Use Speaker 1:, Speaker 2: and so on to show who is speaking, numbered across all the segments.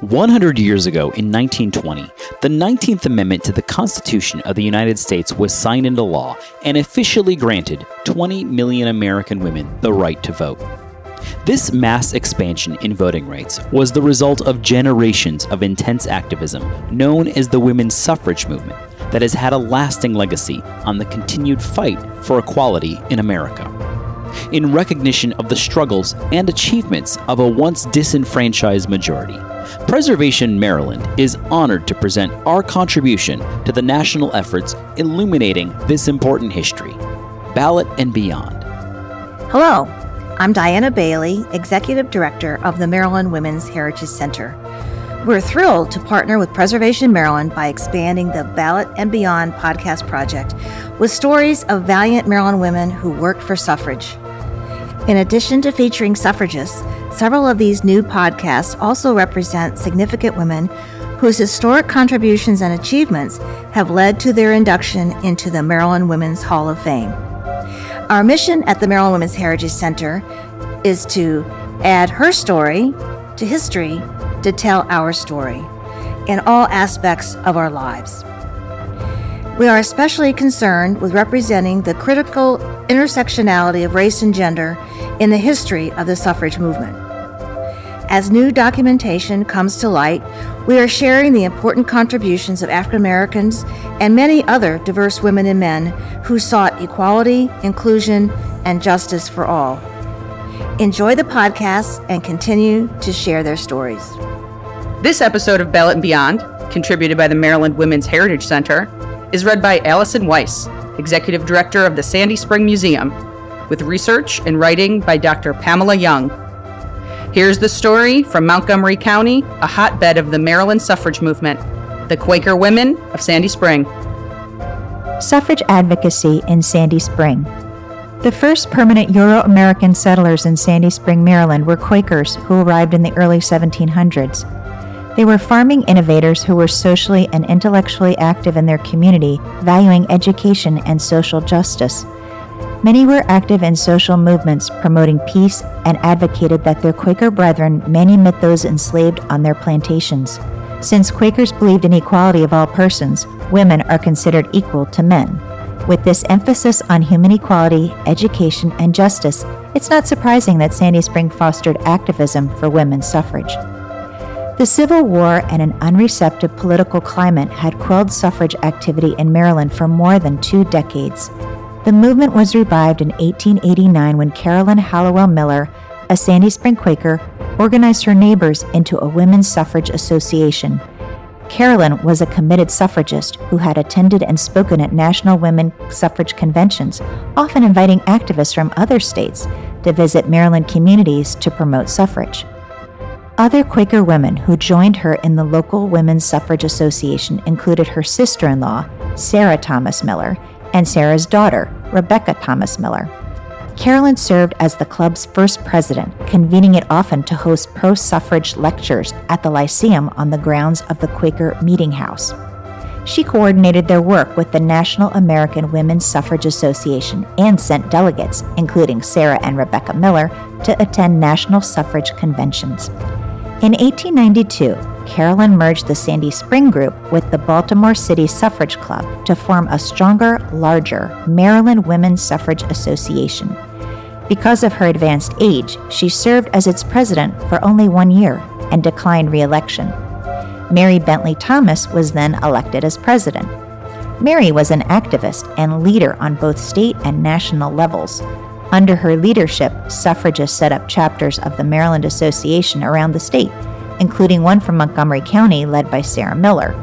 Speaker 1: 100 years ago in 1920, the 19th Amendment to the Constitution of the United States was signed into law and officially granted 20 million American women the right to vote. This mass expansion in voting rights was the result of generations of intense activism known as the women's suffrage movement that has had a lasting legacy on the continued fight for equality in America. In recognition of the struggles and achievements of a once disenfranchised majority, Preservation Maryland is honored to present our contribution to the national efforts illuminating this important history. Ballot and Beyond.
Speaker 2: Hello, I'm Diana Bailey, Executive Director of the Maryland Women's Heritage Center. We're thrilled to partner with Preservation Maryland by expanding the Ballot and Beyond podcast project with stories of valiant Maryland women who worked for suffrage. In addition to featuring suffragists, several of these new podcasts also represent significant women whose historic contributions and achievements have led to their induction into the Maryland Women's Hall of Fame. Our mission at the Maryland Women's Heritage Center is to add her story to history to tell our story in all aspects of our lives. We are especially concerned with representing the critical intersectionality of race and gender in the history of the suffrage movement. As new documentation comes to light, we are sharing the important contributions of African Americans and many other diverse women and men who sought equality, inclusion, and justice for all. Enjoy the podcast and continue to share their stories.
Speaker 3: This episode of Ballot and Beyond, contributed by the Maryland Women's Heritage Center, is read by Allison Weiss, Executive Director of the Sandy Spring Museum, with research and writing by Dr. Pamela Young. Here's the story from Montgomery County, a hotbed of the Maryland suffrage movement, the Quaker women of Sandy Spring.
Speaker 4: Suffrage advocacy in Sandy Spring. The first permanent Euro American settlers in Sandy Spring, Maryland were Quakers who arrived in the early 1700s. They were farming innovators who were socially and intellectually active in their community, valuing education and social justice. Many were active in social movements promoting peace and advocated that their Quaker brethren manumit those enslaved on their plantations. Since Quakers believed in equality of all persons, women are considered equal to men. With this emphasis on human equality, education, and justice, it's not surprising that Sandy Spring fostered activism for women's suffrage. The Civil War and an unreceptive political climate had quelled suffrage activity in Maryland for more than two decades. The movement was revived in 1889 when Carolyn Hallowell Miller, a Sandy Spring Quaker, organized her neighbors into a women's suffrage association. Carolyn was a committed suffragist who had attended and spoken at national women suffrage conventions, often inviting activists from other states to visit Maryland communities to promote suffrage. Other Quaker women who joined her in the local Women's Suffrage Association included her sister in law, Sarah Thomas Miller, and Sarah's daughter, Rebecca Thomas Miller. Carolyn served as the club's first president, convening it often to host pro suffrage lectures at the Lyceum on the grounds of the Quaker Meeting House. She coordinated their work with the National American Women's Suffrage Association and sent delegates, including Sarah and Rebecca Miller, to attend national suffrage conventions. In 1892, Carolyn merged the Sandy Spring Group with the Baltimore City Suffrage Club to form a stronger, larger Maryland Women's Suffrage Association. Because of her advanced age, she served as its president for only one year and declined re election. Mary Bentley Thomas was then elected as president. Mary was an activist and leader on both state and national levels, under her leadership, suffragists set up chapters of the Maryland Association around the state, including one from Montgomery County led by Sarah Miller.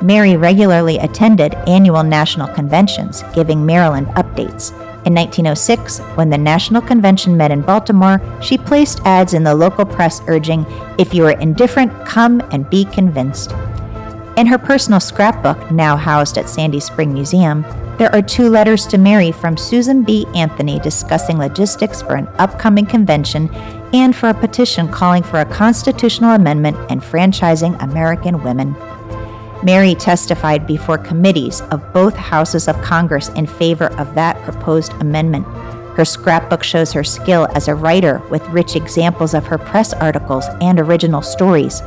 Speaker 4: Mary regularly attended annual national conventions, giving Maryland updates. In 1906, when the National Convention met in Baltimore, she placed ads in the local press urging, If you are indifferent, come and be convinced. In her personal scrapbook, now housed at Sandy Spring Museum, there are two letters to Mary from Susan B. Anthony discussing logistics for an upcoming convention and for a petition calling for a constitutional amendment and franchising American women. Mary testified before committees of both houses of Congress in favor of that proposed amendment. Her scrapbook shows her skill as a writer with rich examples of her press articles and original stories.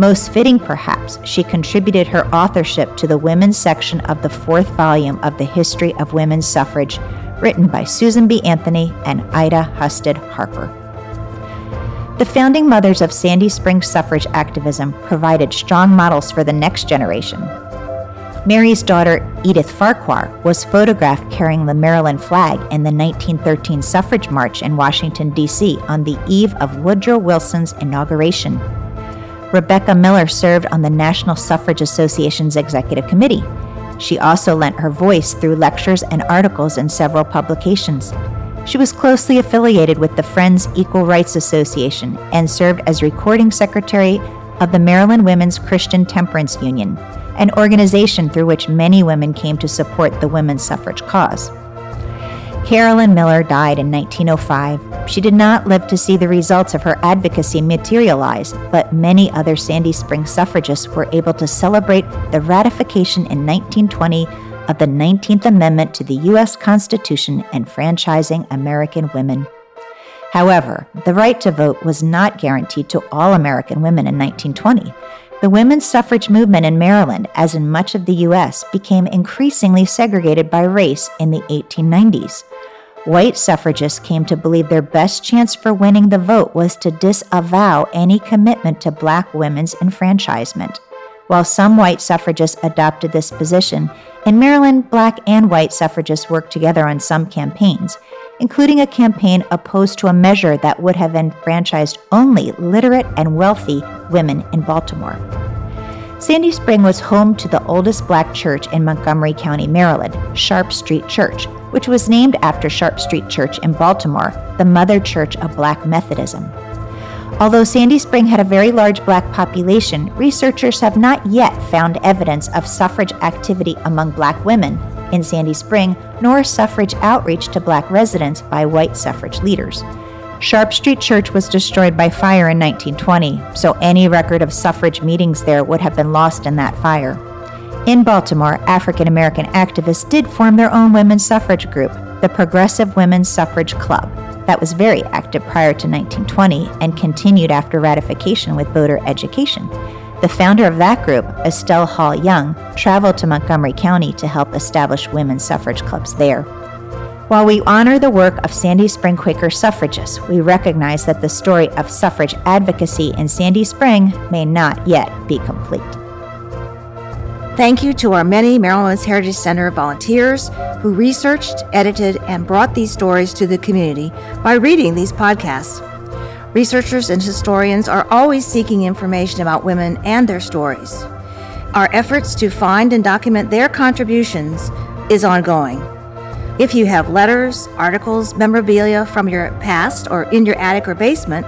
Speaker 4: Most fitting, perhaps, she contributed her authorship to the women's section of the fourth volume of the History of Women's Suffrage, written by Susan B. Anthony and Ida Husted Harper. The founding mothers of Sandy Springs suffrage activism provided strong models for the next generation. Mary's daughter, Edith Farquhar, was photographed carrying the Maryland flag in the 1913 suffrage march in Washington, D.C., on the eve of Woodrow Wilson's inauguration. Rebecca Miller served on the National Suffrage Association's executive committee. She also lent her voice through lectures and articles in several publications. She was closely affiliated with the Friends Equal Rights Association and served as recording secretary of the Maryland Women's Christian Temperance Union, an organization through which many women came to support the women's suffrage cause. Carolyn Miller died in 1905. She did not live to see the results of her advocacy materialize, but many other Sandy Spring suffragists were able to celebrate the ratification in 1920 of the 19th Amendment to the U.S. Constitution enfranchising American women. However, the right to vote was not guaranteed to all American women in 1920. The women's suffrage movement in Maryland, as in much of the U.S., became increasingly segregated by race in the 1890s. White suffragists came to believe their best chance for winning the vote was to disavow any commitment to black women's enfranchisement. While some white suffragists adopted this position, in Maryland, black and white suffragists worked together on some campaigns, including a campaign opposed to a measure that would have enfranchised only literate and wealthy women in Baltimore. Sandy Spring was home to the oldest black church in Montgomery County, Maryland, Sharp Street Church, which was named after Sharp Street Church in Baltimore, the mother church of black Methodism. Although Sandy Spring had a very large black population, researchers have not yet found evidence of suffrage activity among black women in Sandy Spring, nor suffrage outreach to black residents by white suffrage leaders. Sharp Street Church was destroyed by fire in 1920, so any record of suffrage meetings there would have been lost in that fire. In Baltimore, African American activists did form their own women's suffrage group, the Progressive Women's Suffrage Club that was very active prior to 1920 and continued after ratification with voter education. The founder of that group, Estelle Hall Young, traveled to Montgomery County to help establish women's suffrage clubs there. While we honor the work of Sandy Spring Quaker suffragists, we recognize that the story of suffrage advocacy in Sandy Spring may not yet be complete.
Speaker 2: Thank you to our many Maryland Women's Heritage Center volunteers who researched, edited, and brought these stories to the community by reading these podcasts. Researchers and historians are always seeking information about women and their stories. Our efforts to find and document their contributions is ongoing. If you have letters, articles, memorabilia from your past or in your attic or basement,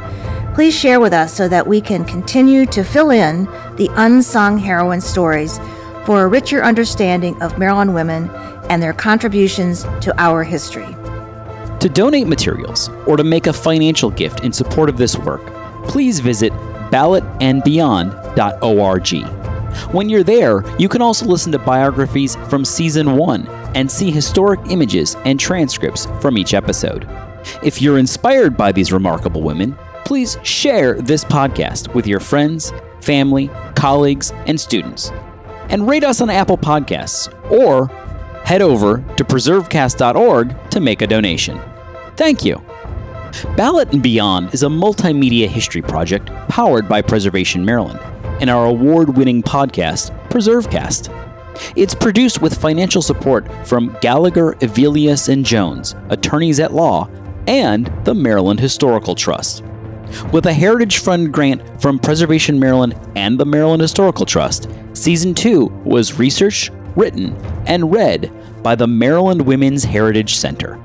Speaker 2: please share with us so that we can continue to fill in the unsung heroine stories for a richer understanding of Maryland women and their contributions to our history.
Speaker 1: To donate materials or to make a financial gift in support of this work, please visit ballotandbeyond.org. When you're there, you can also listen to biographies from season one and see historic images and transcripts from each episode. If you're inspired by these remarkable women, please share this podcast with your friends, family, colleagues, and students and rate us on Apple Podcasts, or head over to preservecast.org to make a donation. Thank you. Ballot and Beyond is a multimedia history project powered by Preservation Maryland and our award winning podcast, PreserveCast. It's produced with financial support from Gallagher, Evelius, and Jones, attorneys at law, and the Maryland Historical Trust. With a Heritage Fund grant from Preservation Maryland and the Maryland Historical Trust, Season 2 was researched, written, and read by the Maryland Women's Heritage Center.